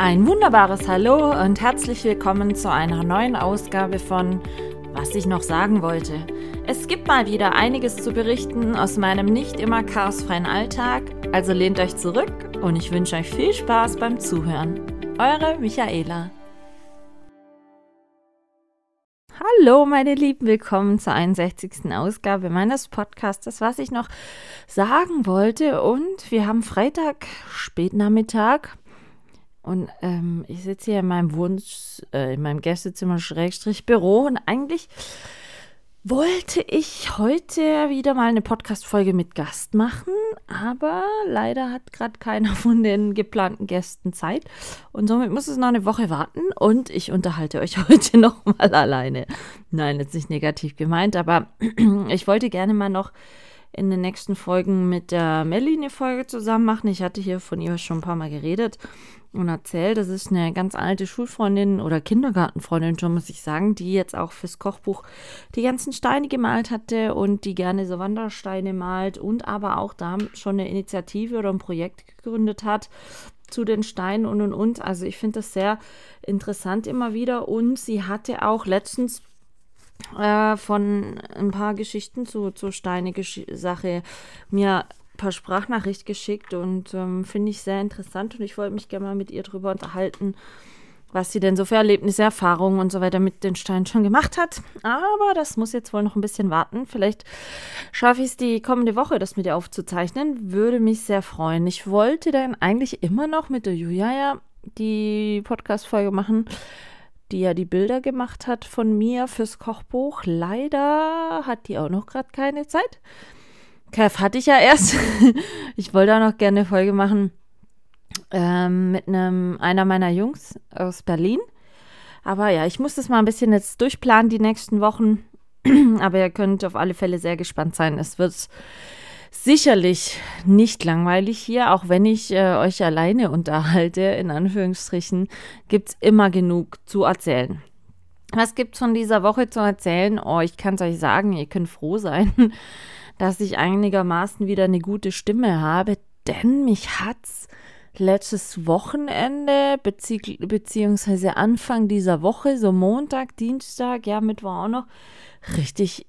Ein wunderbares Hallo und herzlich willkommen zu einer neuen Ausgabe von Was ich noch sagen wollte. Es gibt mal wieder einiges zu berichten aus meinem nicht immer chaosfreien Alltag, also lehnt euch zurück und ich wünsche euch viel Spaß beim Zuhören. Eure Michaela. Hallo, meine Lieben, willkommen zur 61. Ausgabe meines Podcasts, was ich noch sagen wollte. Und wir haben Freitag, Spätnachmittag. Und ähm, ich sitze hier in meinem Wunsch, äh, in meinem Gästezimmer Schrägstrich Büro und eigentlich wollte ich heute wieder mal eine Podcast-Folge mit Gast machen, aber leider hat gerade keiner von den geplanten Gästen Zeit und somit muss es noch eine Woche warten und ich unterhalte euch heute noch mal alleine. Nein, jetzt nicht negativ gemeint, aber ich wollte gerne mal noch in den nächsten Folgen mit der Melly eine Folge zusammen machen. Ich hatte hier von ihr schon ein paar Mal geredet und erzählt, das ist eine ganz alte Schulfreundin oder Kindergartenfreundin, schon muss ich sagen, die jetzt auch fürs Kochbuch die ganzen Steine gemalt hatte und die gerne so Wandersteine malt und aber auch da schon eine Initiative oder ein Projekt gegründet hat zu den Steinen und und und. Also ich finde das sehr interessant immer wieder und sie hatte auch letztens äh, von ein paar Geschichten zu, zur Steine-Sache mir paar Sprachnachricht geschickt und ähm, finde ich sehr interessant und ich wollte mich gerne mal mit ihr darüber unterhalten, was sie denn so für Erlebnisse, Erfahrungen und so weiter mit den Steinen schon gemacht hat. Aber das muss jetzt wohl noch ein bisschen warten. Vielleicht schaffe ich es die kommende Woche, das mit ihr aufzuzeichnen. Würde mich sehr freuen. Ich wollte dann eigentlich immer noch mit der Julia die Podcast-Folge machen die ja die Bilder gemacht hat von mir fürs Kochbuch. Leider hat die auch noch gerade keine Zeit. Kev hatte ich ja erst. ich wollte auch noch gerne eine Folge machen ähm, mit einem einer meiner Jungs aus Berlin. Aber ja, ich muss das mal ein bisschen jetzt durchplanen die nächsten Wochen. Aber ihr könnt auf alle Fälle sehr gespannt sein. Es wird sicherlich nicht langweilig hier, auch wenn ich äh, euch alleine unterhalte, in Anführungsstrichen, gibt es immer genug zu erzählen. Was gibt es von dieser Woche zu erzählen? Oh, ich kann es euch sagen, ihr könnt froh sein, dass ich einigermaßen wieder eine gute Stimme habe, denn mich hat's letztes Wochenende bezieh beziehungsweise Anfang dieser Woche, so Montag, Dienstag, ja, Mittwoch auch noch, richtig,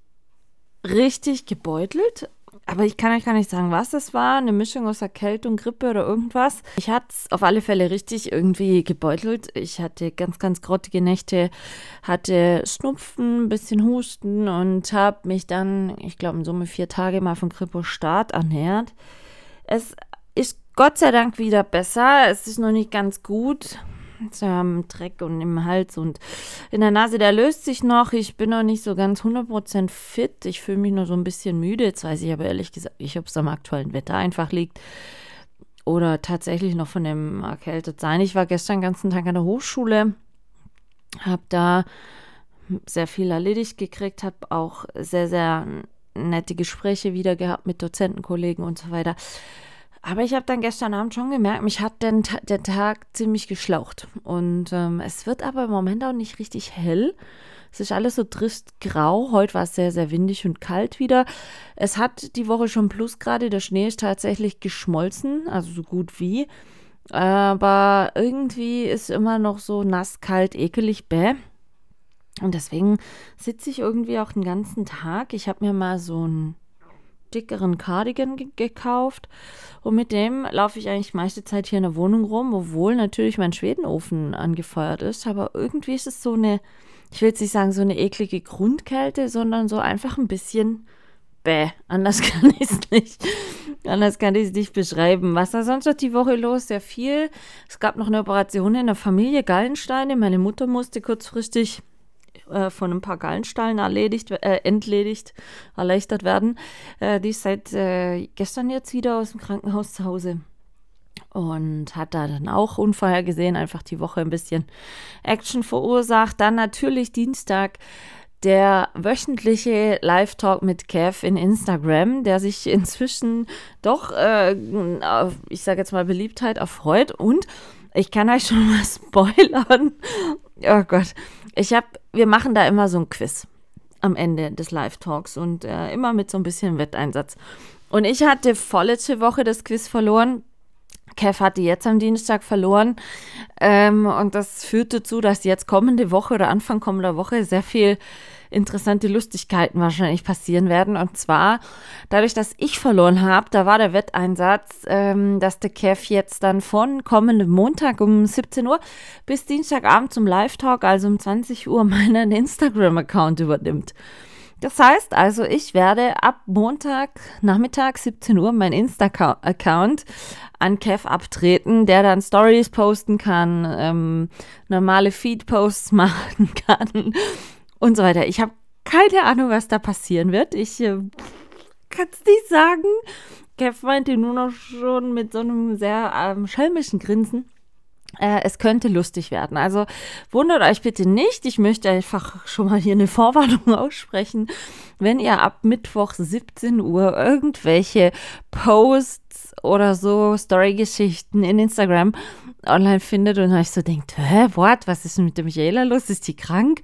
richtig gebeutelt. Aber ich kann euch gar nicht sagen, was es war. Eine Mischung aus Erkältung, Grippe oder irgendwas. Ich hatte es auf alle Fälle richtig irgendwie gebeutelt. Ich hatte ganz, ganz grottige Nächte, hatte Schnupfen, ein bisschen Husten und habe mich dann, ich glaube, in Summe vier Tage mal von Grippo-Start ernährt. Es ist Gott sei Dank wieder besser. Es ist noch nicht ganz gut am Dreck und im Hals und in der Nase, der löst sich noch. Ich bin noch nicht so ganz 100% fit. Ich fühle mich nur so ein bisschen müde. Jetzt weiß ich aber ehrlich gesagt nicht, ob es am aktuellen Wetter einfach liegt oder tatsächlich noch von dem erkältet sein. Ich war gestern den ganzen Tag an der Hochschule, habe da sehr viel erledigt gekriegt, habe auch sehr, sehr nette Gespräche wieder gehabt mit Dozentenkollegen und so weiter. Aber ich habe dann gestern Abend schon gemerkt, mich hat den, der Tag ziemlich geschlaucht. Und ähm, es wird aber im Moment auch nicht richtig hell. Es ist alles so trist grau. Heute war es sehr, sehr windig und kalt wieder. Es hat die Woche schon Plusgrade. Der Schnee ist tatsächlich geschmolzen, also so gut wie. Aber irgendwie ist immer noch so nass, kalt, ekelig, bäh. Und deswegen sitze ich irgendwie auch den ganzen Tag. Ich habe mir mal so ein dickeren Cardigan gekauft und mit dem laufe ich eigentlich meiste Zeit hier in der Wohnung rum, obwohl natürlich mein Schwedenofen angefeuert ist, aber irgendwie ist es so eine, ich will jetzt nicht sagen so eine eklige Grundkälte, sondern so einfach ein bisschen bäh, anders kann ich es nicht, anders kann ich es nicht beschreiben. Was war sonst noch die Woche los? Sehr viel. Es gab noch eine Operation in der Familie Gallensteine. Meine Mutter musste kurzfristig äh, von ein paar Gallensteinen erledigt, äh, entledigt, erleichtert werden. Äh, die ist seit äh, gestern jetzt wieder aus dem Krankenhaus zu Hause und hat da dann auch unvorhergesehen einfach die Woche ein bisschen Action verursacht. Dann natürlich Dienstag der wöchentliche Live-Talk mit Kev in Instagram, der sich inzwischen doch, äh, ich sage jetzt mal, Beliebtheit erfreut. Und ich kann euch schon mal spoilern. Oh Gott. Ich habe, wir machen da immer so ein Quiz am Ende des Live-Talks und äh, immer mit so ein bisschen Wetteinsatz. Und ich hatte vorletzte Woche das Quiz verloren. Kev hatte jetzt am Dienstag verloren. Ähm, und das führt dazu, dass jetzt kommende Woche oder Anfang kommender Woche sehr viel interessante Lustigkeiten wahrscheinlich passieren werden. Und zwar dadurch, dass ich verloren habe, da war der Wetteinsatz, ähm, dass der Kev jetzt dann von kommendem Montag um 17 Uhr bis Dienstagabend zum Live-Talk, also um 20 Uhr, meinen Instagram-Account übernimmt. Das heißt also, ich werde ab Montag Nachmittag 17 Uhr mein Insta-Account an Kev abtreten, der dann Stories posten kann, ähm, normale Feed-Posts machen kann und so weiter. Ich habe keine Ahnung, was da passieren wird. Ich äh, kann es nicht sagen. Kev meinte nur noch schon mit so einem sehr ähm, schelmischen Grinsen. Äh, es könnte lustig werden. Also wundert euch bitte nicht. Ich möchte einfach schon mal hier eine Vorwarnung aussprechen. Wenn ihr ab Mittwoch 17 Uhr irgendwelche Posts oder so Story-Geschichten in Instagram online findet und euch so denkt, hä, what, was ist mit der Michaela los? Ist die krank?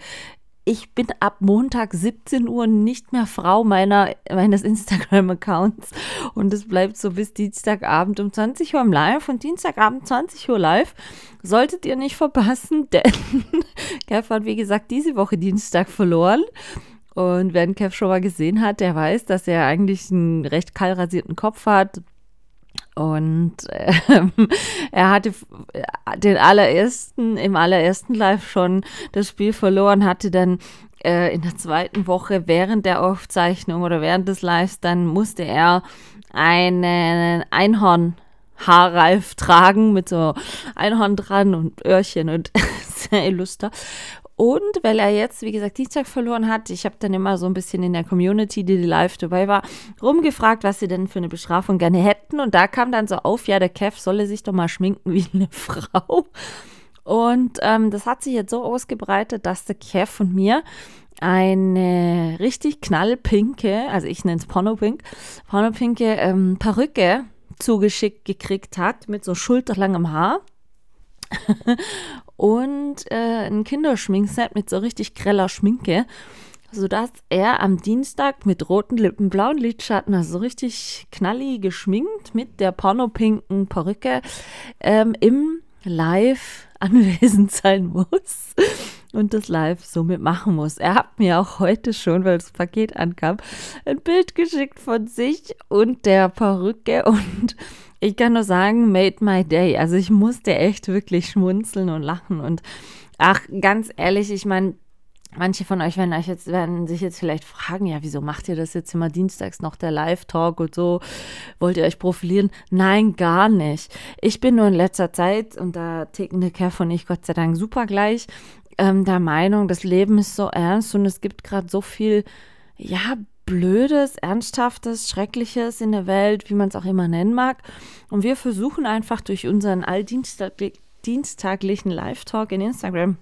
Ich bin ab Montag 17 Uhr nicht mehr Frau meiner, meines Instagram-Accounts. Und es bleibt so bis Dienstagabend um 20 Uhr im Live und Dienstagabend 20 Uhr live. Solltet ihr nicht verpassen, denn Kev hat, wie gesagt, diese Woche Dienstag verloren. Und wer Kev schon mal gesehen hat, der weiß, dass er eigentlich einen recht kahl rasierten Kopf hat, und ähm, er hatte den allerersten, im allerersten Live schon das Spiel verloren, hatte dann äh, in der zweiten Woche während der Aufzeichnung oder während des Lives, dann musste er einen Einhorn-Haarreif tragen mit so Einhorn dran und Öhrchen und sehr illuster. Und weil er jetzt, wie gesagt, Dienstag verloren hat, ich habe dann immer so ein bisschen in der Community, die live dabei war, rumgefragt, was sie denn für eine Bestrafung gerne hätten. Und da kam dann so auf, ja, der Kev solle sich doch mal schminken wie eine Frau. Und ähm, das hat sich jetzt so ausgebreitet, dass der Kev und mir eine richtig knallpinke, also ich nenne es Pornopink, Pornopinke ähm, Perücke zugeschickt gekriegt hat mit so schulterlangem Haar. und äh, ein Kinderschminkset mit so richtig greller Schminke, sodass er am Dienstag mit roten Lippen, blauen Lidschatten, also so richtig knallig geschminkt mit der pornopinken Perücke ähm, im Live anwesend sein muss und das Live somit machen muss. Er hat mir auch heute schon, weil das Paket ankam, ein Bild geschickt von sich und der Perücke und ich kann nur sagen, made my day. Also ich musste echt wirklich schmunzeln und lachen. Und ach, ganz ehrlich, ich meine, Manche von euch werden, euch jetzt, werden sich jetzt vielleicht fragen, ja, wieso macht ihr das jetzt immer dienstags noch der Live-Talk und so? Wollt ihr euch profilieren? Nein, gar nicht. Ich bin nur in letzter Zeit, und da ticken der Kerl und ich Gott sei Dank super gleich, ähm, der Meinung, das Leben ist so ernst und es gibt gerade so viel, ja, Blödes, Ernsthaftes, Schreckliches in der Welt, wie man es auch immer nennen mag. Und wir versuchen einfach durch unseren alldienstaglichen Live-Talk in Instagram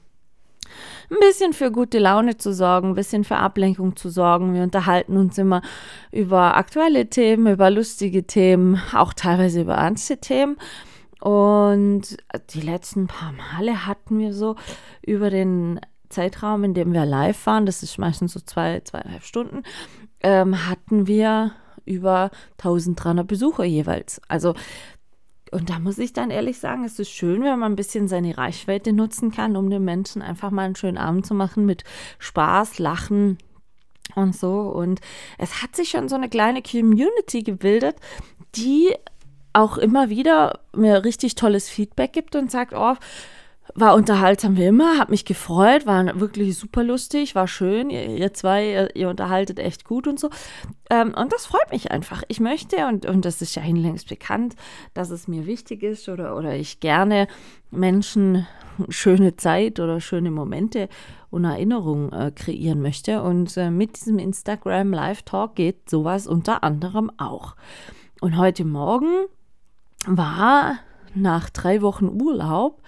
ein bisschen für gute Laune zu sorgen, ein bisschen für Ablenkung zu sorgen. Wir unterhalten uns immer über aktuelle Themen, über lustige Themen, auch teilweise über ernste Themen. Und die letzten paar Male hatten wir so über den Zeitraum, in dem wir live waren, das ist meistens so zwei, zweieinhalb Stunden, ähm, hatten wir über 1300 Besucher jeweils. Also, und da muss ich dann ehrlich sagen, es ist schön, wenn man ein bisschen seine Reichweite nutzen kann, um den Menschen einfach mal einen schönen Abend zu machen mit Spaß, Lachen, und so. Und es hat sich schon so eine kleine Community gebildet, die auch immer wieder mir richtig tolles Feedback gibt und sagt, oh, war unterhaltsam wie immer, hat mich gefreut, war wirklich super lustig, war schön. Ihr, ihr zwei, ihr, ihr, unterhaltet echt gut und so. Ähm, und das freut mich einfach. Ich möchte, und, und das ist ja hinlängst bekannt, dass es mir wichtig ist oder, oder ich gerne Menschen schöne Zeit oder schöne Momente und Erinnerungen äh, kreieren möchte. Und äh, mit diesem Instagram Live Talk geht sowas unter anderem auch. Und heute Morgen war nach drei Wochen Urlaub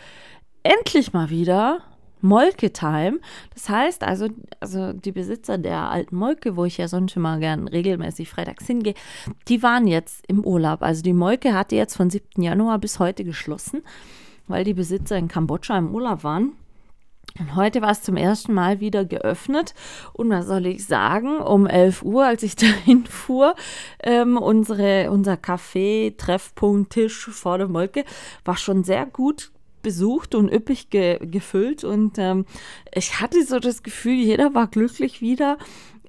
endlich mal wieder Molke Time. Das heißt also, also die Besitzer der alten Molke, wo ich ja sonst immer gern regelmäßig freitags hingehe, die waren jetzt im Urlaub. Also die Molke hatte jetzt von 7. Januar bis heute geschlossen, weil die Besitzer in Kambodscha im Urlaub waren. Und heute war es zum ersten Mal wieder geöffnet. Und was soll ich sagen? Um 11 Uhr, als ich dahin fuhr, ähm, unsere, unser Café, Treffpunkt, Tisch vor der Molke war schon sehr gut besucht und üppig ge gefüllt. Und ähm, ich hatte so das Gefühl, jeder war glücklich wieder,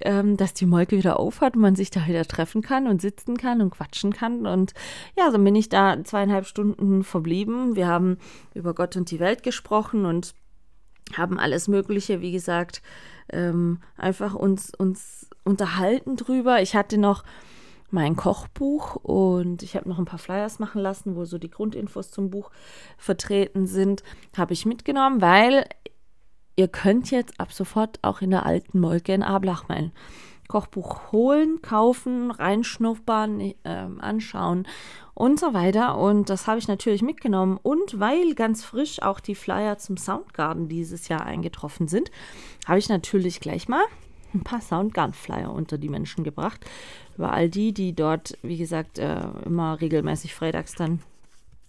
ähm, dass die Molke wieder aufhat und man sich da wieder treffen kann und sitzen kann und quatschen kann. Und ja, so bin ich da zweieinhalb Stunden verblieben. Wir haben über Gott und die Welt gesprochen und haben alles Mögliche, wie gesagt, ähm, einfach uns, uns unterhalten drüber. Ich hatte noch mein Kochbuch und ich habe noch ein paar Flyers machen lassen, wo so die Grundinfos zum Buch vertreten sind, habe ich mitgenommen, weil ihr könnt jetzt ab sofort auch in der alten Molke in Ablach mein Kochbuch holen, kaufen, reinschnuppern, äh, anschauen und so weiter. Und das habe ich natürlich mitgenommen. Und weil ganz frisch auch die Flyer zum Soundgarden dieses Jahr eingetroffen sind, habe ich natürlich gleich mal ein paar Soundgarden-Flyer unter die Menschen gebracht. Über all die, die dort, wie gesagt, äh, immer regelmäßig freitags dann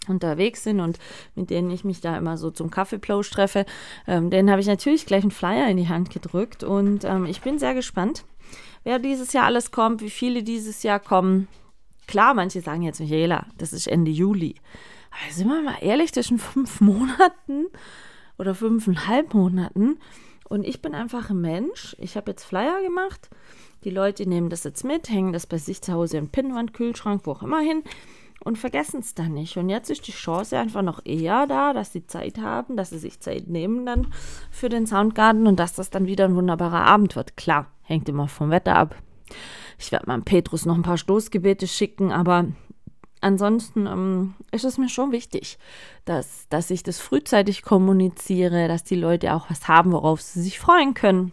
unterwegs sind und mit denen ich mich da immer so zum Kaffeeplausch treffe, ähm, denen habe ich natürlich gleich einen Flyer in die Hand gedrückt und ähm, ich bin sehr gespannt, wer dieses Jahr alles kommt, wie viele dieses Jahr kommen. Klar, manche sagen jetzt, Michaela, das ist Ende Juli. Aber sind wir mal ehrlich, zwischen fünf Monaten oder fünfeinhalb Monaten. Und ich bin einfach ein Mensch. Ich habe jetzt Flyer gemacht. Die Leute nehmen das jetzt mit, hängen das bei sich zu Hause im Pinnwand, Kühlschrank, wo auch immer hin und vergessen es dann nicht. Und jetzt ist die Chance einfach noch eher da, dass sie Zeit haben, dass sie sich Zeit nehmen dann für den Soundgarden und dass das dann wieder ein wunderbarer Abend wird. Klar, hängt immer vom Wetter ab. Ich werde mal Petrus noch ein paar Stoßgebete schicken, aber ansonsten ähm, ist es mir schon wichtig, dass, dass ich das frühzeitig kommuniziere, dass die Leute auch was haben, worauf sie sich freuen können.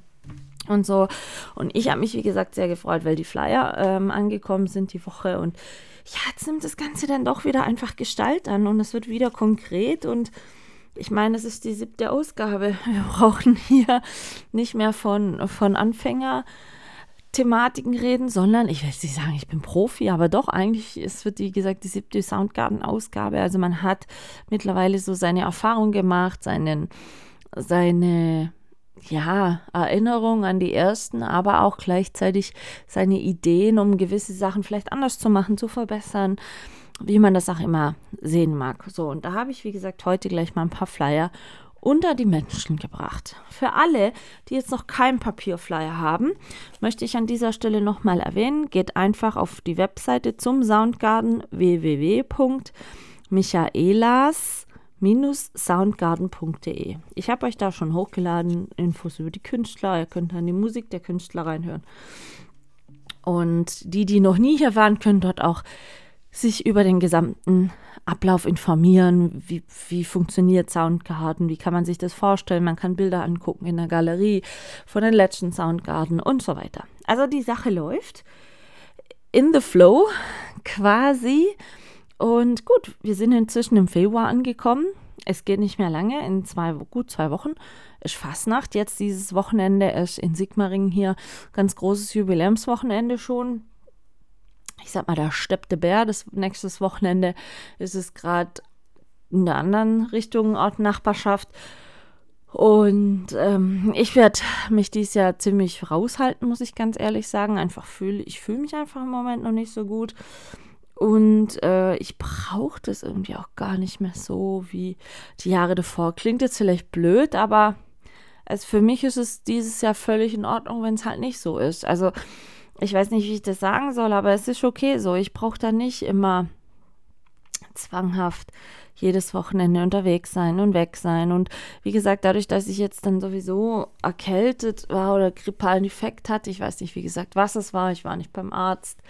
Und so. Und ich habe mich, wie gesagt, sehr gefreut, weil die Flyer ähm, angekommen sind die Woche. Und ja, jetzt nimmt das Ganze dann doch wieder einfach Gestalt an und es wird wieder konkret. Und ich meine, es ist die siebte Ausgabe. Wir brauchen hier nicht mehr von, von Anfänger Thematiken reden, sondern ich will nicht sagen, ich bin Profi, aber doch eigentlich, es wird wie gesagt die siebte Soundgarden-Ausgabe. Also man hat mittlerweile so seine Erfahrung gemacht, seinen, seine ja, Erinnerung an die ersten, aber auch gleichzeitig seine Ideen, um gewisse Sachen vielleicht anders zu machen, zu verbessern, wie man das auch immer sehen mag. So, und da habe ich, wie gesagt, heute gleich mal ein paar Flyer unter die Menschen gebracht. Für alle, die jetzt noch keinen Papierflyer haben, möchte ich an dieser Stelle nochmal erwähnen, geht einfach auf die Webseite zum Soundgarden www.michaelas-soundgarden.de. Ich habe euch da schon hochgeladen, Infos über die Künstler, ihr könnt dann die Musik der Künstler reinhören. Und die, die noch nie hier waren, können dort auch sich über den gesamten Ablauf informieren, wie, wie funktioniert Soundgarden, wie kann man sich das vorstellen, man kann Bilder angucken in der Galerie von den letzten Soundgarden und so weiter. Also die Sache läuft in the flow quasi und gut, wir sind inzwischen im Februar angekommen. Es geht nicht mehr lange, in zwei, gut zwei Wochen ist Fastnacht. Jetzt dieses Wochenende ist in Sigmaringen hier ganz großes Jubiläumswochenende schon ich sag mal, der steppte Bär. Das nächstes Wochenende ist es gerade in der anderen Richtung Ort Nachbarschaft. Und ähm, ich werde mich dieses Jahr ziemlich raushalten, muss ich ganz ehrlich sagen. Einfach fühle, ich fühle mich einfach im Moment noch nicht so gut. Und äh, ich brauche das irgendwie auch gar nicht mehr so wie die Jahre davor. Klingt jetzt vielleicht blöd, aber also für mich ist es dieses Jahr völlig in Ordnung, wenn es halt nicht so ist. Also ich weiß nicht, wie ich das sagen soll, aber es ist okay so. Ich brauche da nicht immer zwanghaft jedes Wochenende unterwegs sein und weg sein. Und wie gesagt, dadurch, dass ich jetzt dann sowieso erkältet war oder grippalen Effekt hatte, ich weiß nicht, wie gesagt, was es war, ich war nicht beim Arzt,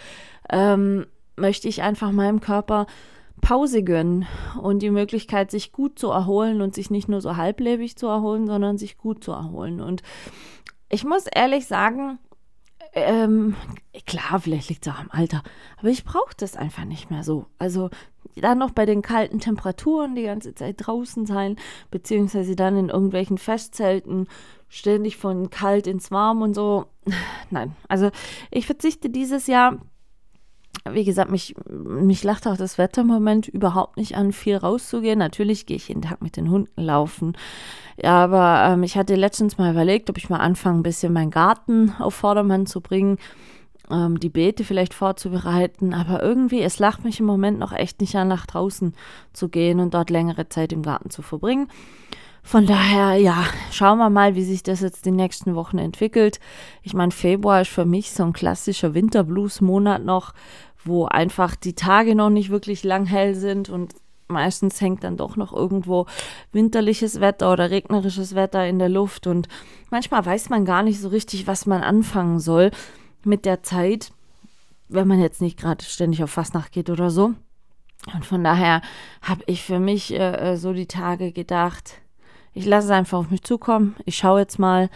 ähm, möchte ich einfach meinem Körper Pause gönnen und die Möglichkeit, sich gut zu erholen und sich nicht nur so halblebig zu erholen, sondern sich gut zu erholen. Und ich muss ehrlich sagen, ähm, klar, vielleicht liegt es auch am Alter, aber ich brauche das einfach nicht mehr so. Also dann noch bei den kalten Temperaturen die ganze Zeit draußen sein, beziehungsweise dann in irgendwelchen Festzelten ständig von kalt ins warm und so. Nein, also ich verzichte dieses Jahr wie gesagt, mich, mich lacht auch das Wetter im Moment überhaupt nicht an, viel rauszugehen. Natürlich gehe ich jeden Tag mit den Hunden laufen. Ja, aber ähm, ich hatte letztens mal überlegt, ob ich mal anfange, ein bisschen meinen Garten auf Vordermann zu bringen, ähm, die Beete vielleicht vorzubereiten. Aber irgendwie, es lacht mich im Moment noch echt nicht an, nach draußen zu gehen und dort längere Zeit im Garten zu verbringen. Von daher, ja, schauen wir mal, wie sich das jetzt die nächsten Wochen entwickelt. Ich meine, Februar ist für mich so ein klassischer Winterblues-Monat noch, wo einfach die Tage noch nicht wirklich lang hell sind und meistens hängt dann doch noch irgendwo winterliches Wetter oder regnerisches Wetter in der Luft und manchmal weiß man gar nicht so richtig, was man anfangen soll mit der Zeit, wenn man jetzt nicht gerade ständig auf Fastnacht geht oder so. Und von daher habe ich für mich äh, äh so die Tage gedacht, ich lasse es einfach auf mich zukommen. Ich schaue jetzt mal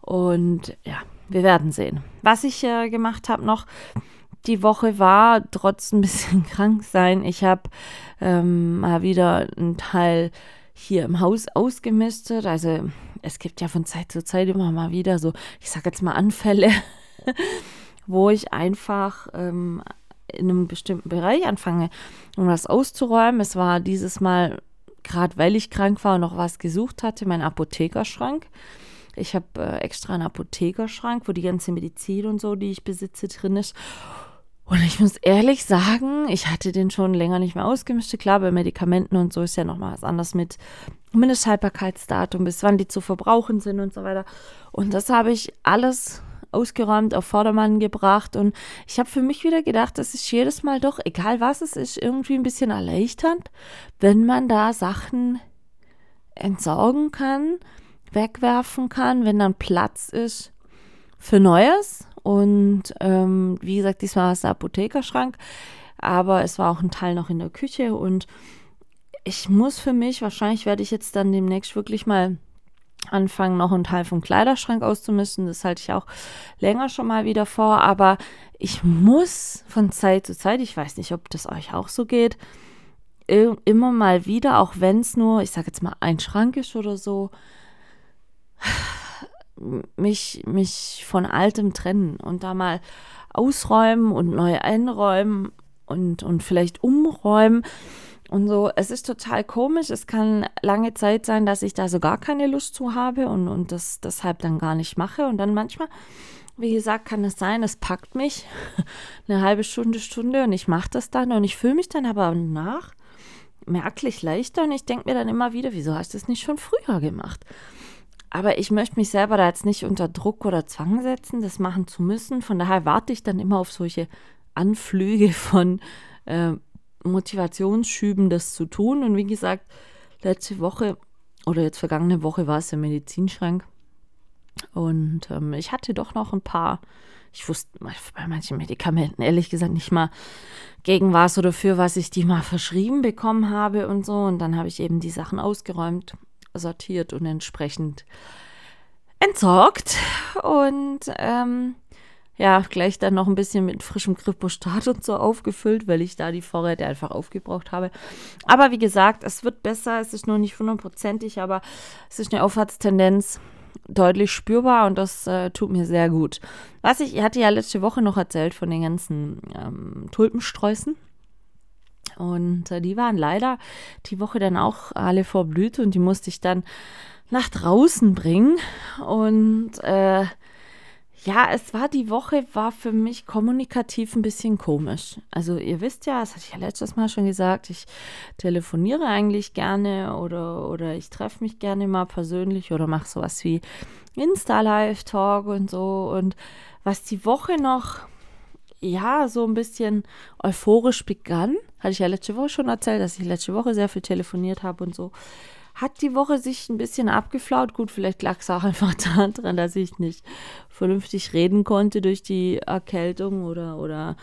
und ja, wir werden sehen. Was ich äh, gemacht habe noch die Woche war, trotz ein bisschen krank sein, ich habe ähm, mal wieder einen Teil hier im Haus ausgemistet. Also es gibt ja von Zeit zu Zeit immer mal wieder so, ich sage jetzt mal Anfälle, wo ich einfach ähm, in einem bestimmten Bereich anfange, um das auszuräumen. Es war dieses Mal gerade weil ich krank war und noch was gesucht hatte, mein Apothekerschrank. Ich habe äh, extra einen Apothekerschrank, wo die ganze Medizin und so, die ich besitze, drin ist. Und ich muss ehrlich sagen, ich hatte den schon länger nicht mehr ausgemischt. Klar, bei Medikamenten und so ist ja nochmal was anderes mit Mindesthaltbarkeitsdatum, bis wann die zu verbrauchen sind und so weiter. Und das habe ich alles ausgeräumt, auf Vordermann gebracht. Und ich habe für mich wieder gedacht, das ist jedes Mal doch, egal was es ist, irgendwie ein bisschen erleichternd, wenn man da Sachen entsorgen kann, wegwerfen kann, wenn dann Platz ist für Neues. Und ähm, wie gesagt, diesmal war es der Apothekerschrank, aber es war auch ein Teil noch in der Küche. Und ich muss für mich, wahrscheinlich werde ich jetzt dann demnächst wirklich mal anfangen, noch einen Teil vom Kleiderschrank auszumischen. Das halte ich auch länger schon mal wieder vor. Aber ich muss von Zeit zu Zeit, ich weiß nicht, ob das euch auch so geht, immer mal wieder, auch wenn es nur, ich sage jetzt mal, ein Schrank ist oder so, mich, mich von Altem trennen und da mal ausräumen und neu einräumen und, und vielleicht umräumen und so, es ist total komisch. Es kann lange Zeit sein, dass ich da so gar keine Lust zu habe und, und das deshalb dann gar nicht mache. Und dann manchmal, wie gesagt, kann es sein, es packt mich eine halbe Stunde, Stunde und ich mache das dann und ich fühle mich dann aber nach merklich leichter und ich denke mir dann immer wieder, wieso hast du es nicht schon früher gemacht? Aber ich möchte mich selber da jetzt nicht unter Druck oder Zwang setzen, das machen zu müssen. Von daher warte ich dann immer auf solche Anflüge von äh, Motivationsschüben, das zu tun. Und wie gesagt, letzte Woche oder jetzt vergangene Woche war es der Medizinschrank. Und ähm, ich hatte doch noch ein paar, ich wusste bei manchen Medikamenten ehrlich gesagt nicht mal gegen was oder für was ich die mal verschrieben bekommen habe und so. Und dann habe ich eben die Sachen ausgeräumt, sortiert und entsprechend entsorgt. Und ähm, ja, gleich dann noch ein bisschen mit frischem Grippostat und so aufgefüllt, weil ich da die Vorräte einfach aufgebraucht habe. Aber wie gesagt, es wird besser, es ist nur nicht hundertprozentig, aber es ist eine Aufwärtstendenz deutlich spürbar und das äh, tut mir sehr gut. Was ich, ich hatte ja letzte Woche noch erzählt von den ganzen ähm, Tulpensträußen. Und äh, die waren leider die Woche dann auch alle vor Blüte und die musste ich dann nach draußen bringen. Und äh, ja, es war die Woche, war für mich kommunikativ ein bisschen komisch. Also ihr wisst ja, das hatte ich ja letztes Mal schon gesagt, ich telefoniere eigentlich gerne oder, oder ich treffe mich gerne mal persönlich oder mache sowas wie Insta-Live-Talk und so. Und was die Woche noch, ja, so ein bisschen euphorisch begann, hatte ich ja letzte Woche schon erzählt, dass ich letzte Woche sehr viel telefoniert habe und so hat die Woche sich ein bisschen abgeflaut. Gut, vielleicht lag es auch einfach daran, dass ich nicht vernünftig reden konnte durch die Erkältung oder, oder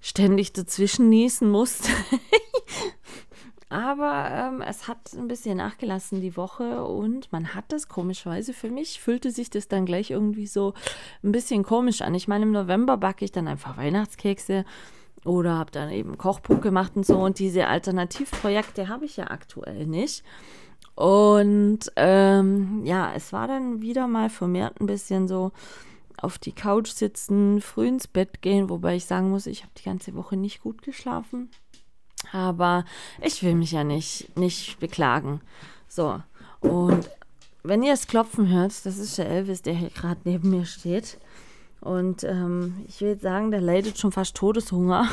ständig dazwischen niesen musste. Aber ähm, es hat ein bisschen nachgelassen die Woche und man hat das komischerweise für mich, fühlte sich das dann gleich irgendwie so ein bisschen komisch an. Ich meine, im November backe ich dann einfach Weihnachtskekse oder habe dann eben Kochbuch gemacht und so und diese Alternativprojekte habe ich ja aktuell nicht. Und ähm, ja, es war dann wieder mal vermehrt ein bisschen so, auf die Couch sitzen, früh ins Bett gehen, wobei ich sagen muss, ich habe die ganze Woche nicht gut geschlafen. Aber ich will mich ja nicht, nicht beklagen. So, und wenn ihr es klopfen hört, das ist der Elvis, der hier gerade neben mir steht. Und ähm, ich will sagen, der leidet schon fast Todeshunger.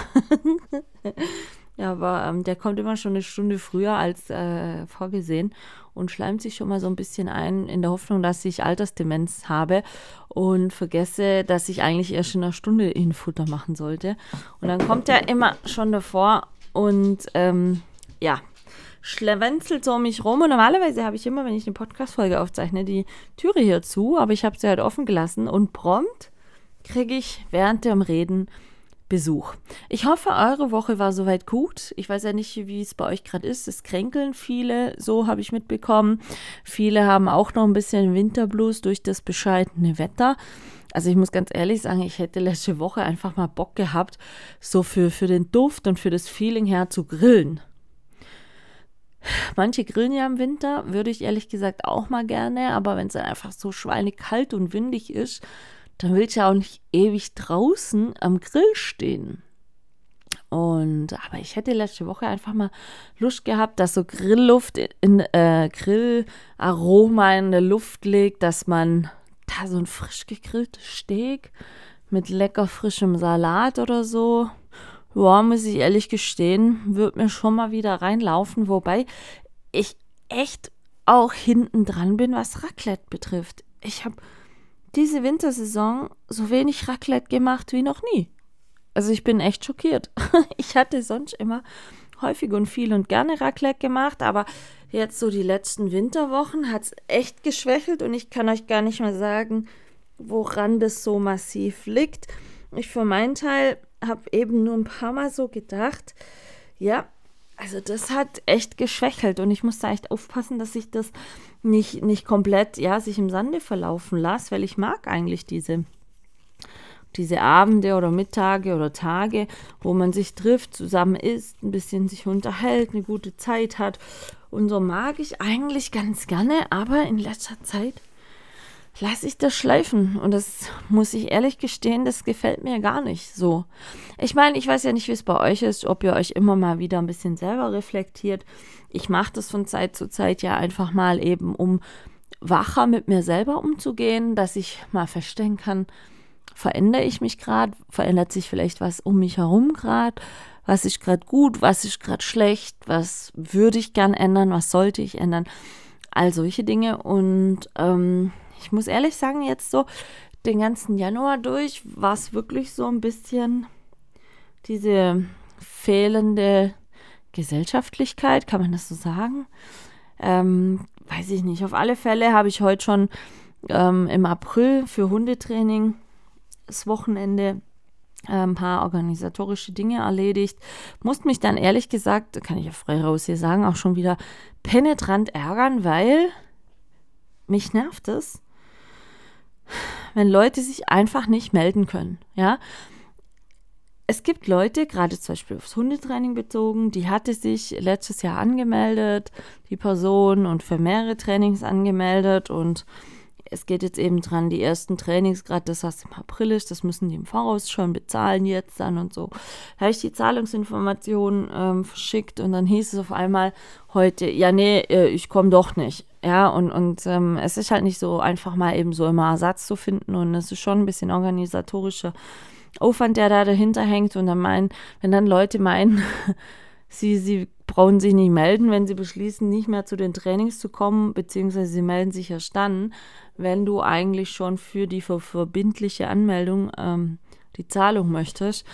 ja, aber ähm, der kommt immer schon eine Stunde früher als äh, vorgesehen und schleimt sich schon mal so ein bisschen ein, in der Hoffnung, dass ich Altersdemenz habe und vergesse, dass ich eigentlich erst in einer Stunde ihn Futter machen sollte. Und dann kommt er immer schon davor und ähm, ja, schlawenzelt so um mich rum. Und normalerweise habe ich immer, wenn ich eine Podcast-Folge aufzeichne, die Türe hier zu, aber ich habe sie halt offen gelassen und prompt kriege ich während dem Reden Besuch. Ich hoffe, eure Woche war soweit gut. Ich weiß ja nicht, wie es bei euch gerade ist. Es kränkeln viele, so habe ich mitbekommen. Viele haben auch noch ein bisschen Winterblues durch das bescheidene Wetter. Also ich muss ganz ehrlich sagen, ich hätte letzte Woche einfach mal Bock gehabt, so für, für den Duft und für das Feeling her zu grillen. Manche grillen ja im Winter, würde ich ehrlich gesagt auch mal gerne, aber wenn es dann einfach so schweinekalt und windig ist, dann will ich ja auch nicht ewig draußen am Grill stehen. Und aber ich hätte letzte Woche einfach mal Lust gehabt, dass so Grillluft in äh, Grillaroma in der Luft liegt, dass man da so ein frisch gegrilltes Steak mit lecker frischem Salat oder so. Ja, muss ich ehrlich gestehen, wird mir schon mal wieder reinlaufen, wobei ich echt auch hinten dran bin, was Raclette betrifft. Ich habe diese Wintersaison so wenig Raclette gemacht wie noch nie. Also ich bin echt schockiert. Ich hatte sonst immer häufig und viel und gerne Raclette gemacht, aber jetzt so die letzten Winterwochen hat es echt geschwächelt und ich kann euch gar nicht mal sagen, woran das so massiv liegt. Ich für meinen Teil habe eben nur ein paar Mal so gedacht, ja, also das hat echt geschwächelt und ich muss da echt aufpassen, dass ich das nicht, nicht komplett, ja, sich im Sande verlaufen lasse, weil ich mag eigentlich diese, diese Abende oder Mittage oder Tage, wo man sich trifft, zusammen isst, ein bisschen sich unterhält, eine gute Zeit hat. Und so mag ich eigentlich ganz gerne, aber in letzter Zeit lasse ich das schleifen. Und das muss ich ehrlich gestehen, das gefällt mir gar nicht so. Ich meine, ich weiß ja nicht, wie es bei euch ist, ob ihr euch immer mal wieder ein bisschen selber reflektiert. Ich mache das von Zeit zu Zeit ja einfach mal eben, um wacher mit mir selber umzugehen, dass ich mal feststellen kann, verändere ich mich gerade, verändert sich vielleicht was um mich herum gerade, was ist gerade gut, was ist gerade schlecht, was würde ich gern ändern, was sollte ich ändern, all solche Dinge und ähm, ich muss ehrlich sagen, jetzt so den ganzen Januar durch war es wirklich so ein bisschen diese fehlende Gesellschaftlichkeit, kann man das so sagen? Ähm, weiß ich nicht. Auf alle Fälle habe ich heute schon ähm, im April für Hundetraining das Wochenende ein paar organisatorische Dinge erledigt. Musste mich dann ehrlich gesagt, kann ich ja frei raus hier sagen, auch schon wieder penetrant ärgern, weil mich nervt es, wenn Leute sich einfach nicht melden können. Ja, es gibt Leute, gerade zum Beispiel aufs Hundetraining bezogen, die hatte sich letztes Jahr angemeldet, die Person, und für mehrere Trainings angemeldet und es geht jetzt eben dran, die ersten Trainings, gerade das, was im April ist, das müssen die im Voraus schon bezahlen jetzt dann und so. Da habe ich die Zahlungsinformationen ähm, verschickt und dann hieß es auf einmal heute, ja, nee, äh, ich komme doch nicht. Ja, und, und ähm, es ist halt nicht so einfach mal eben so immer Ersatz zu finden und es ist schon ein bisschen organisatorischer Aufwand, der da dahinter hängt. Und dann meinen, wenn dann Leute meinen, sie, sie brauchen sich nicht melden, wenn sie beschließen, nicht mehr zu den Trainings zu kommen, beziehungsweise sie melden sich erst dann, wenn du eigentlich schon für die ver verbindliche Anmeldung ähm, die Zahlung möchtest.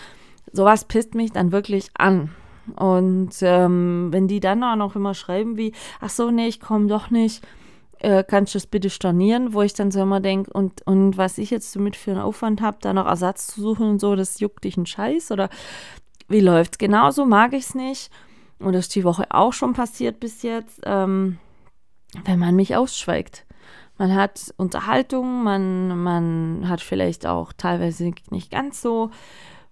Sowas pisst mich dann wirklich an. Und ähm, wenn die dann auch noch immer schreiben wie, ach so, nee, ich komme doch nicht, äh, kannst du das bitte stornieren, wo ich dann so immer denke, und, und was ich jetzt damit für einen Aufwand habe, da noch Ersatz zu suchen und so, das juckt dich einen Scheiß oder wie läuft's? Genauso mag ich es nicht. Und das ist die Woche auch schon passiert bis jetzt, ähm, wenn man mich ausschweigt. Man hat Unterhaltung, man, man hat vielleicht auch teilweise nicht ganz so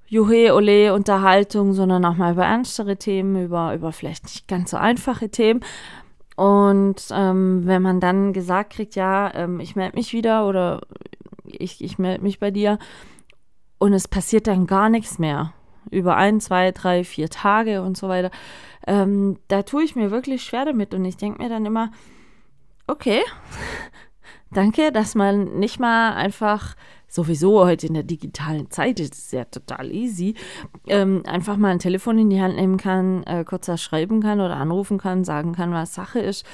Juhe Ole Unterhaltung, sondern auch mal über ernstere Themen, über, über vielleicht nicht ganz so einfache Themen. Und ähm, wenn man dann gesagt kriegt, ja, ähm, ich melde mich wieder oder ich, ich melde mich bei dir und es passiert dann gar nichts mehr. Über ein, zwei, drei, vier Tage und so weiter. Ähm, da tue ich mir wirklich schwer damit und ich denke mir dann immer, okay, danke, dass man nicht mal einfach sowieso heute in der digitalen Zeit ist es ja total easy, ähm, einfach mal ein Telefon in die Hand nehmen kann, äh, kurz was schreiben kann oder anrufen kann, sagen kann, was Sache ist.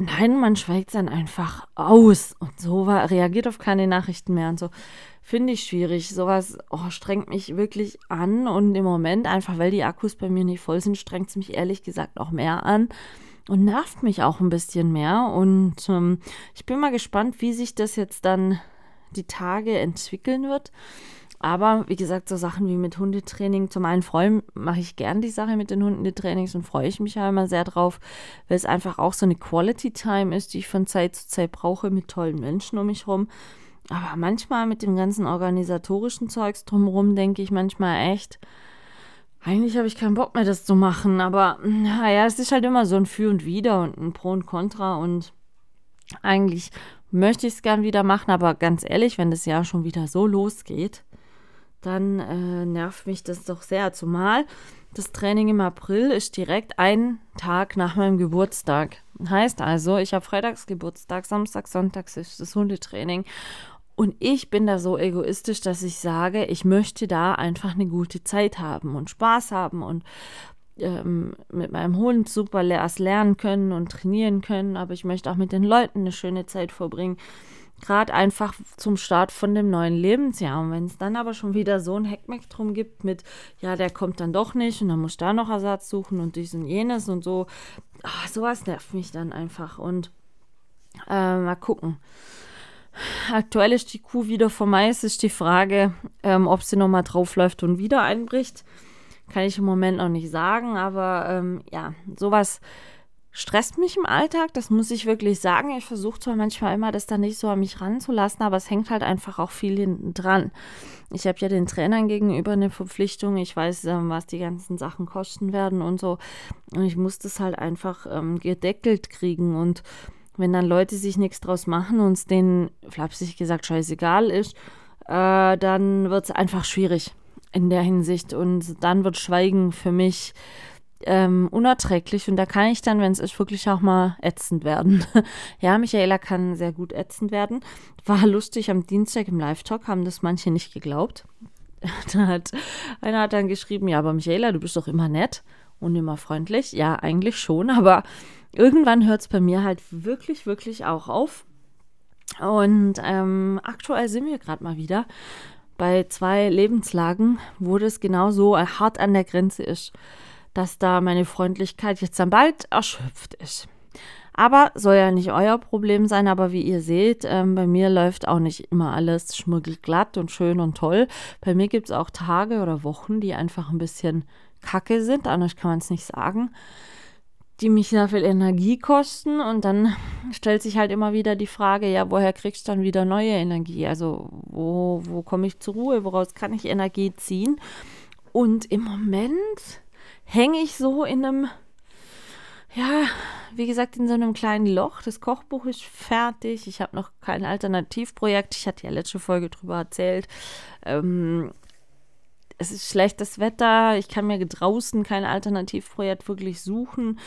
Nein, man schweigt dann einfach aus und so war, reagiert auf keine Nachrichten mehr und so. Finde ich schwierig. Sowas oh, strengt mich wirklich an und im Moment, einfach weil die Akkus bei mir nicht voll sind, strengt es mich ehrlich gesagt auch mehr an und nervt mich auch ein bisschen mehr. Und ähm, ich bin mal gespannt, wie sich das jetzt dann die Tage entwickeln wird. Aber wie gesagt, so Sachen wie mit Hundetraining, zum einen freuen mache ich gern die Sache mit den Hunden, die Trainings und freue ich mich ja immer sehr drauf, weil es einfach auch so eine Quality Time ist, die ich von Zeit zu Zeit brauche mit tollen Menschen um mich herum. Aber manchmal mit dem ganzen organisatorischen Zeugs drumherum denke ich manchmal echt, eigentlich habe ich keinen Bock mehr, das zu machen. Aber naja, es ist halt immer so ein Für und Wider und ein Pro und Contra und eigentlich möchte ich es gern wieder machen, aber ganz ehrlich, wenn das Jahr schon wieder so losgeht, dann äh, nervt mich das doch sehr. Zumal das Training im April ist direkt ein Tag nach meinem Geburtstag. Heißt also, ich habe Freitags Geburtstag, Samstag, Sonntags ist das Hundetraining. Und ich bin da so egoistisch, dass ich sage, ich möchte da einfach eine gute Zeit haben und Spaß haben und ähm, mit meinem Hund super erst lernen können und trainieren können, aber ich möchte auch mit den Leuten eine schöne Zeit verbringen. Gerade einfach zum Start von dem neuen Lebensjahr. Und wenn es dann aber schon wieder so ein Heckmeck drum gibt mit, ja, der kommt dann doch nicht und dann muss ich da noch Ersatz suchen und dies und jenes und so, ach, sowas nervt mich dann einfach. Und äh, mal gucken. Aktuell ist die Kuh wieder vom Mais, ist die Frage, ähm, ob sie nochmal draufläuft und wieder einbricht. Kann ich im Moment noch nicht sagen, aber ähm, ja, sowas stresst mich im Alltag, das muss ich wirklich sagen. Ich versuche zwar manchmal immer, das dann nicht so an mich ranzulassen, aber es hängt halt einfach auch viel hinten dran. Ich habe ja den Trainern gegenüber eine Verpflichtung. Ich weiß, ähm, was die ganzen Sachen kosten werden und so. Und ich muss das halt einfach ähm, gedeckelt kriegen. Und wenn dann Leute sich nichts draus machen und es denen, flapsig gesagt, scheißegal ist, äh, dann wird es einfach schwierig in der Hinsicht. Und dann wird Schweigen für mich ähm, unerträglich und da kann ich dann, wenn es ist, wirklich auch mal ätzend werden. ja, Michaela kann sehr gut ätzend werden. War lustig, am Dienstag im Live-Talk haben das manche nicht geglaubt. da hat, einer hat dann geschrieben, ja, aber Michaela, du bist doch immer nett und immer freundlich. Ja, eigentlich schon, aber irgendwann hört es bei mir halt wirklich, wirklich auch auf. Und ähm, aktuell sind wir gerade mal wieder bei zwei Lebenslagen, wo das genau so hart an der Grenze ist, dass da meine Freundlichkeit jetzt dann bald erschöpft ist. Aber soll ja nicht euer Problem sein, aber wie ihr seht, ähm, bei mir läuft auch nicht immer alles schmuggelglatt und schön und toll. Bei mir gibt es auch Tage oder Wochen, die einfach ein bisschen kacke sind, anders kann man es nicht sagen die mich sehr viel Energie kosten. Und dann stellt sich halt immer wieder die Frage, ja, woher kriegst du dann wieder neue Energie? Also wo, wo komme ich zur Ruhe? Woraus kann ich Energie ziehen? Und im Moment hänge ich so in einem, ja, wie gesagt, in so einem kleinen Loch. Das Kochbuch ist fertig. Ich habe noch kein Alternativprojekt. Ich hatte ja letzte Folge drüber erzählt. Ähm, es ist schlechtes Wetter, ich kann mir draußen kein Alternativprojekt wirklich suchen.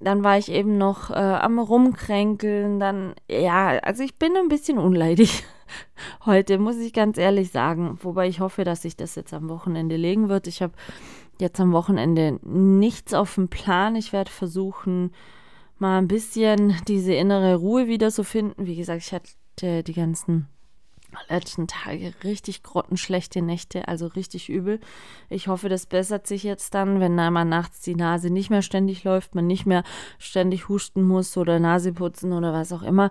Dann war ich eben noch äh, am Rumkränkeln. Dann, ja, also ich bin ein bisschen unleidig heute, muss ich ganz ehrlich sagen. Wobei ich hoffe, dass sich das jetzt am Wochenende legen wird. Ich habe jetzt am Wochenende nichts auf dem Plan. Ich werde versuchen, mal ein bisschen diese innere Ruhe wieder zu finden. Wie gesagt, ich hatte die ganzen letzten Tage richtig grottenschlechte Nächte, also richtig übel. Ich hoffe, das bessert sich jetzt dann, wenn einmal nachts die Nase nicht mehr ständig läuft, man nicht mehr ständig husten muss oder Nase putzen oder was auch immer.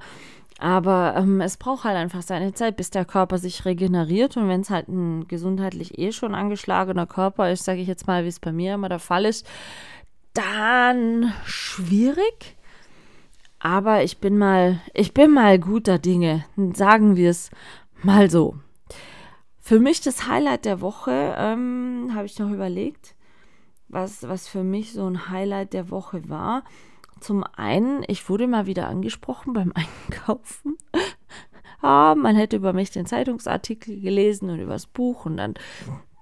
Aber ähm, es braucht halt einfach seine Zeit, bis der Körper sich regeneriert. Und wenn es halt ein gesundheitlich eh schon angeschlagener Körper ist, sage ich jetzt mal, wie es bei mir immer der Fall ist, dann schwierig. Aber ich bin mal, ich bin mal guter Dinge, sagen wir es Mal so. Für mich das Highlight der Woche, ähm, habe ich noch überlegt, was, was für mich so ein Highlight der Woche war. Zum einen, ich wurde mal wieder angesprochen beim Einkaufen. ah, man hätte über mich den Zeitungsartikel gelesen und über das Buch und dann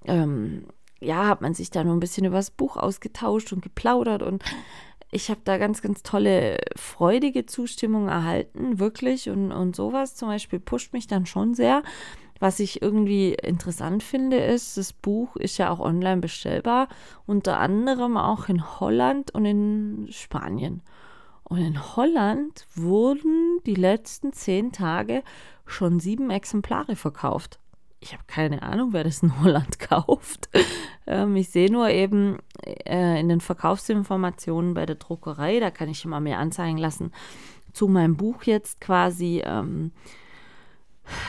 ähm, ja, hat man sich da nur ein bisschen über das Buch ausgetauscht und geplaudert und ich habe da ganz, ganz tolle, freudige Zustimmung erhalten, wirklich. Und, und sowas zum Beispiel pusht mich dann schon sehr. Was ich irgendwie interessant finde, ist, das Buch ist ja auch online bestellbar, unter anderem auch in Holland und in Spanien. Und in Holland wurden die letzten zehn Tage schon sieben Exemplare verkauft ich habe keine Ahnung, wer das in Holland kauft. Ähm, ich sehe nur eben äh, in den Verkaufsinformationen bei der Druckerei, da kann ich immer mehr anzeigen lassen, zu meinem Buch jetzt quasi, ähm,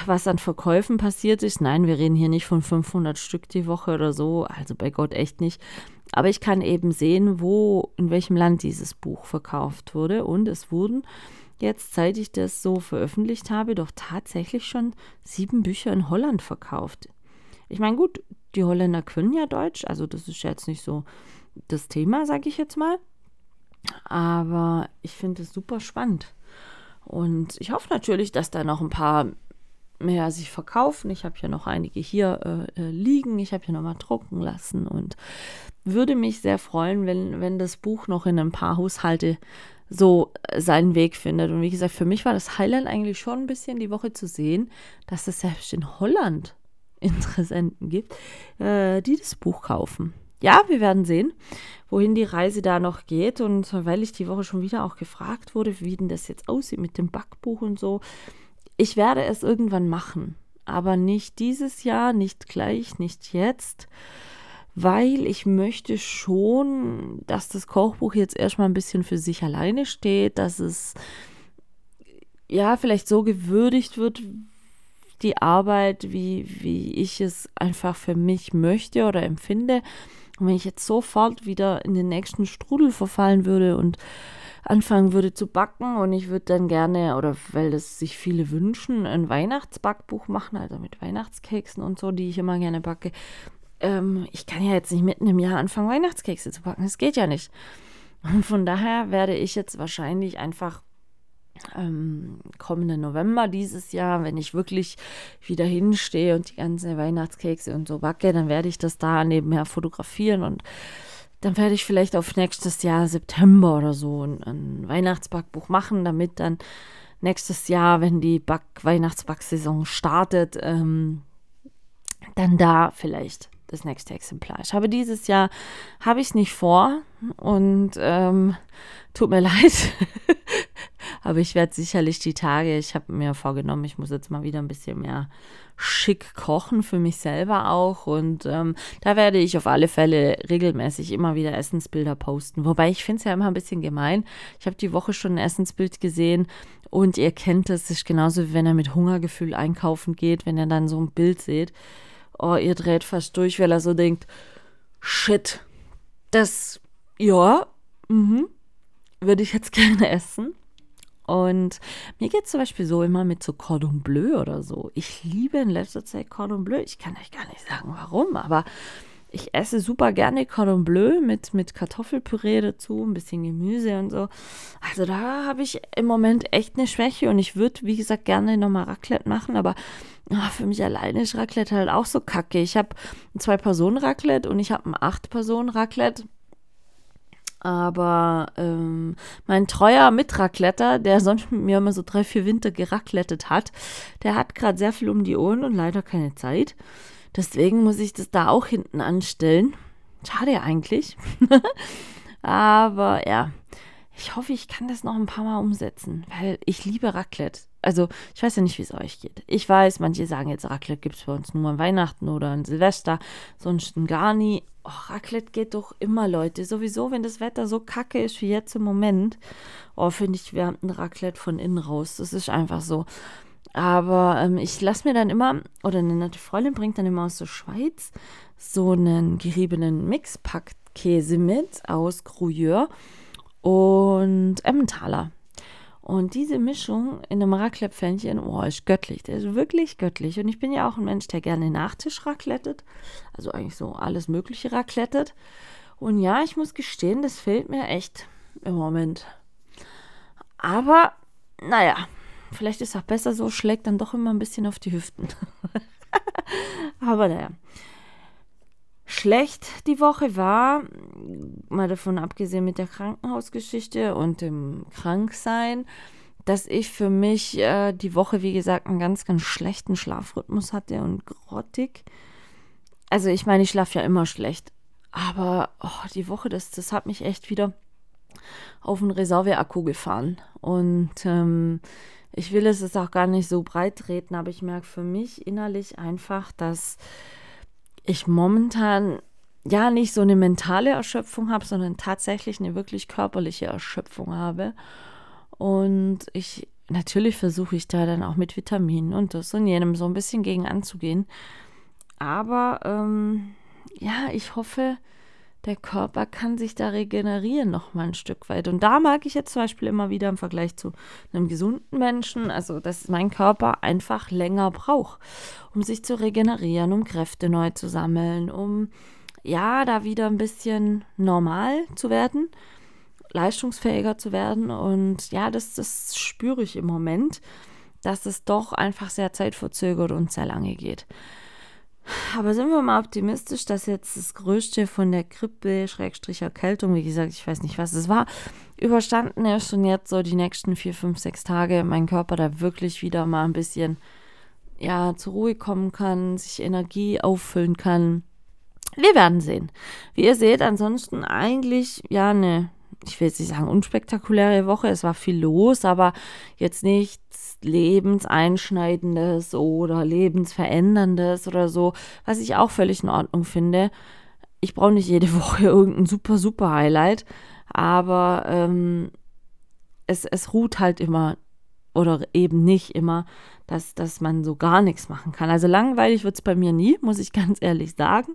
was an Verkäufen passiert ist. Nein, wir reden hier nicht von 500 Stück die Woche oder so, also bei Gott echt nicht. Aber ich kann eben sehen, wo, in welchem Land dieses Buch verkauft wurde und es wurden jetzt, seit ich das so veröffentlicht habe, doch tatsächlich schon sieben Bücher in Holland verkauft. Ich meine, gut, die Holländer können ja Deutsch, also das ist jetzt nicht so das Thema, sage ich jetzt mal. Aber ich finde es super spannend. Und ich hoffe natürlich, dass da noch ein paar mehr sich verkaufen. Ich habe ja noch einige hier äh, äh liegen. Ich habe hier nochmal drucken lassen und würde mich sehr freuen, wenn, wenn das Buch noch in ein paar Haushalte so seinen Weg findet. Und wie gesagt, für mich war das Highland eigentlich schon ein bisschen die Woche zu sehen, dass es selbst in Holland Interessenten gibt, äh, die das Buch kaufen. Ja, wir werden sehen, wohin die Reise da noch geht. Und weil ich die Woche schon wieder auch gefragt wurde, wie denn das jetzt aussieht mit dem Backbuch und so, ich werde es irgendwann machen. Aber nicht dieses Jahr, nicht gleich, nicht jetzt weil ich möchte schon, dass das Kochbuch jetzt erstmal ein bisschen für sich alleine steht, dass es ja vielleicht so gewürdigt wird, die Arbeit, wie, wie ich es einfach für mich möchte oder empfinde. Und wenn ich jetzt sofort wieder in den nächsten Strudel verfallen würde und anfangen würde zu backen und ich würde dann gerne, oder weil das sich viele wünschen, ein Weihnachtsbackbuch machen, also mit Weihnachtskeksen und so, die ich immer gerne backe, ähm, ich kann ja jetzt nicht mitten im Jahr anfangen, Weihnachtskekse zu backen. Das geht ja nicht. Und von daher werde ich jetzt wahrscheinlich einfach ähm, kommenden November dieses Jahr, wenn ich wirklich wieder hinstehe und die ganzen Weihnachtskekse und so backe, dann werde ich das da nebenher fotografieren und dann werde ich vielleicht auf nächstes Jahr September oder so ein, ein Weihnachtsbackbuch machen, damit dann nächstes Jahr, wenn die Back Weihnachtsbacksaison startet, ähm, dann da vielleicht das nächste Exemplar. Ich habe dieses Jahr, habe ich es nicht vor und ähm, tut mir leid, aber ich werde sicherlich die Tage, ich habe mir vorgenommen, ich muss jetzt mal wieder ein bisschen mehr schick kochen für mich selber auch und ähm, da werde ich auf alle Fälle regelmäßig immer wieder Essensbilder posten. Wobei ich finde es ja immer ein bisschen gemein. Ich habe die Woche schon ein Essensbild gesehen und ihr kennt es, ist genauso wie wenn er mit Hungergefühl einkaufen geht, wenn ihr dann so ein Bild seht oh, ihr dreht fast durch, weil er so denkt, shit, das, ja, mhm, würde ich jetzt gerne essen. Und mir geht es zum Beispiel so immer mit so Cordon Bleu oder so. Ich liebe in letzter Zeit Cordon Bleu. Ich kann euch gar nicht sagen, warum, aber ich esse super gerne Cordon Bleu mit, mit Kartoffelpüree dazu, ein bisschen Gemüse und so. Also da habe ich im Moment echt eine Schwäche und ich würde, wie gesagt, gerne nochmal Raclette machen, aber oh, für mich alleine ist Raclette halt auch so kacke. Ich habe ein Zwei-Personen-Raclette und ich habe ein Acht-Personen-Raclette. Aber ähm, mein treuer Mitracletter, der sonst mit mir immer so drei, vier Winter geraclettet hat, der hat gerade sehr viel um die Ohren und leider keine Zeit. Deswegen muss ich das da auch hinten anstellen. Schade eigentlich. Aber ja, ich hoffe, ich kann das noch ein paar Mal umsetzen, weil ich liebe Raclette. Also, ich weiß ja nicht, wie es euch geht. Ich weiß, manche sagen jetzt, Raclette gibt es bei uns nur an Weihnachten oder an Silvester, sonst gar nie. Oh, Raclette geht doch immer, Leute. Sowieso, wenn das Wetter so kacke ist wie jetzt im Moment, oh, finde ich, wir haben ein Raclette von innen raus. Das ist einfach so. Aber ähm, ich lasse mir dann immer, oder eine nette Freundin bringt dann immer aus der Schweiz so einen geriebenen Mixpackkäse mit aus Gruyère und Emmentaler. Und diese Mischung in einem Raclette-Pfännchen, oh, ist göttlich. Der ist wirklich göttlich. Und ich bin ja auch ein Mensch, der gerne Nachtisch raclettet. Also eigentlich so alles Mögliche raclettet. Und ja, ich muss gestehen, das fehlt mir echt im Moment. Aber, naja, vielleicht ist es auch besser so, schlägt dann doch immer ein bisschen auf die Hüften. Aber naja. Schlecht die Woche war, mal davon abgesehen mit der Krankenhausgeschichte und dem Kranksein, dass ich für mich äh, die Woche, wie gesagt, einen ganz, ganz schlechten Schlafrhythmus hatte und grottig. Also ich meine, ich schlafe ja immer schlecht. Aber oh, die Woche, das, das hat mich echt wieder auf einen Reserveakku gefahren. Und ähm, ich will es jetzt auch gar nicht so breit treten, aber ich merke für mich innerlich einfach, dass ich momentan ja nicht so eine mentale Erschöpfung habe, sondern tatsächlich eine wirklich körperliche Erschöpfung habe. Und ich natürlich versuche ich da dann auch mit Vitaminen und das und jenem so ein bisschen gegen anzugehen. Aber ähm, ja, ich hoffe, der Körper kann sich da regenerieren noch mal ein Stück weit. Und da mag ich jetzt zum Beispiel immer wieder im Vergleich zu einem gesunden Menschen, also dass mein Körper einfach länger braucht, um sich zu regenerieren, um Kräfte neu zu sammeln, um ja, da wieder ein bisschen normal zu werden, leistungsfähiger zu werden. Und ja, das, das spüre ich im Moment, dass es doch einfach sehr zeitverzögert und sehr lange geht. Aber sind wir mal optimistisch, dass jetzt das Größte von der Grippe, Schrägstrich Erkältung, wie gesagt, ich weiß nicht, was es war, überstanden ist und jetzt so die nächsten vier, fünf, sechs Tage mein Körper da wirklich wieder mal ein bisschen, ja, zur Ruhe kommen kann, sich Energie auffüllen kann. Wir werden sehen. Wie ihr seht, ansonsten eigentlich, ja, eine ich will jetzt nicht sagen unspektakuläre Woche, es war viel los, aber jetzt nichts lebenseinschneidendes oder lebensveränderndes oder so, was ich auch völlig in Ordnung finde. Ich brauche nicht jede Woche irgendein super, super Highlight, aber ähm, es, es ruht halt immer oder eben nicht immer, dass, dass man so gar nichts machen kann. Also langweilig wird es bei mir nie, muss ich ganz ehrlich sagen.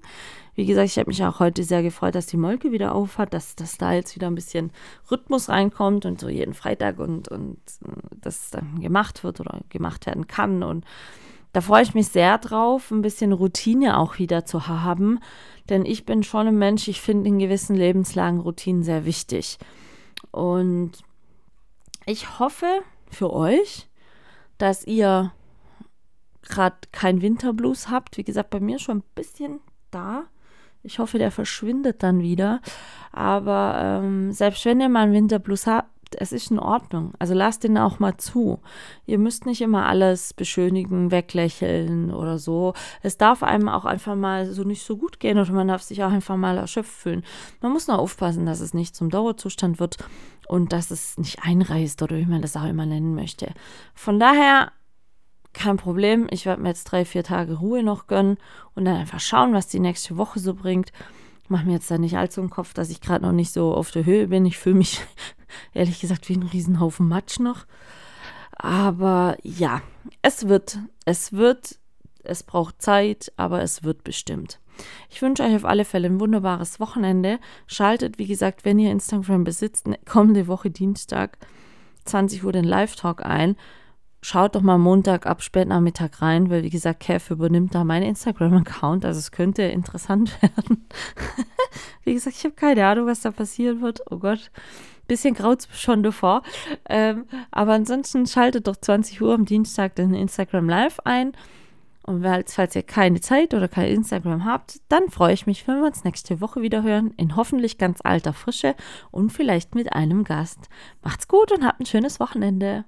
Wie gesagt, ich habe mich auch heute sehr gefreut, dass die Molke wieder auf hat, dass, dass da jetzt wieder ein bisschen Rhythmus reinkommt und so jeden Freitag und, und äh, das dann gemacht wird oder gemacht werden kann. Und da freue ich mich sehr drauf, ein bisschen Routine auch wieder zu haben. Denn ich bin schon ein Mensch, ich finde in gewissen Lebenslagen Routinen sehr wichtig. Und ich hoffe für euch, dass ihr gerade kein Winterblues habt. Wie gesagt, bei mir schon ein bisschen da. Ich hoffe, der verschwindet dann wieder. Aber ähm, selbst wenn ihr mal einen Winterblues habt, es ist in Ordnung. Also lasst den auch mal zu. Ihr müsst nicht immer alles beschönigen, weglächeln oder so. Es darf einem auch einfach mal so nicht so gut gehen oder man darf sich auch einfach mal erschöpft fühlen. Man muss nur aufpassen, dass es nicht zum Dauerzustand wird und dass es nicht einreißt oder wie man das auch immer nennen möchte. Von daher kein Problem. Ich werde mir jetzt drei, vier Tage Ruhe noch gönnen und dann einfach schauen, was die nächste Woche so bringt. Ich mache mir jetzt da nicht allzu im Kopf, dass ich gerade noch nicht so auf der Höhe bin. Ich fühle mich ehrlich gesagt wie ein Riesenhaufen Matsch noch. Aber ja, es wird, es wird, es braucht Zeit, aber es wird bestimmt. Ich wünsche euch auf alle Fälle ein wunderbares Wochenende. Schaltet, wie gesagt, wenn ihr Instagram besitzt, kommende Woche Dienstag 20 Uhr den Live-Talk ein schaut doch mal Montag ab Spätnachmittag rein, weil wie gesagt, Kev übernimmt da meinen Instagram-Account, also es könnte interessant werden. wie gesagt, ich habe keine Ahnung, was da passieren wird. Oh Gott, bisschen graut schon davor. Ähm, aber ansonsten schaltet doch 20 Uhr am Dienstag den Instagram Live ein. Und falls ihr keine Zeit oder kein Instagram habt, dann freue ich mich, wenn wir uns nächste Woche wieder hören, in hoffentlich ganz alter Frische und vielleicht mit einem Gast. Macht's gut und habt ein schönes Wochenende.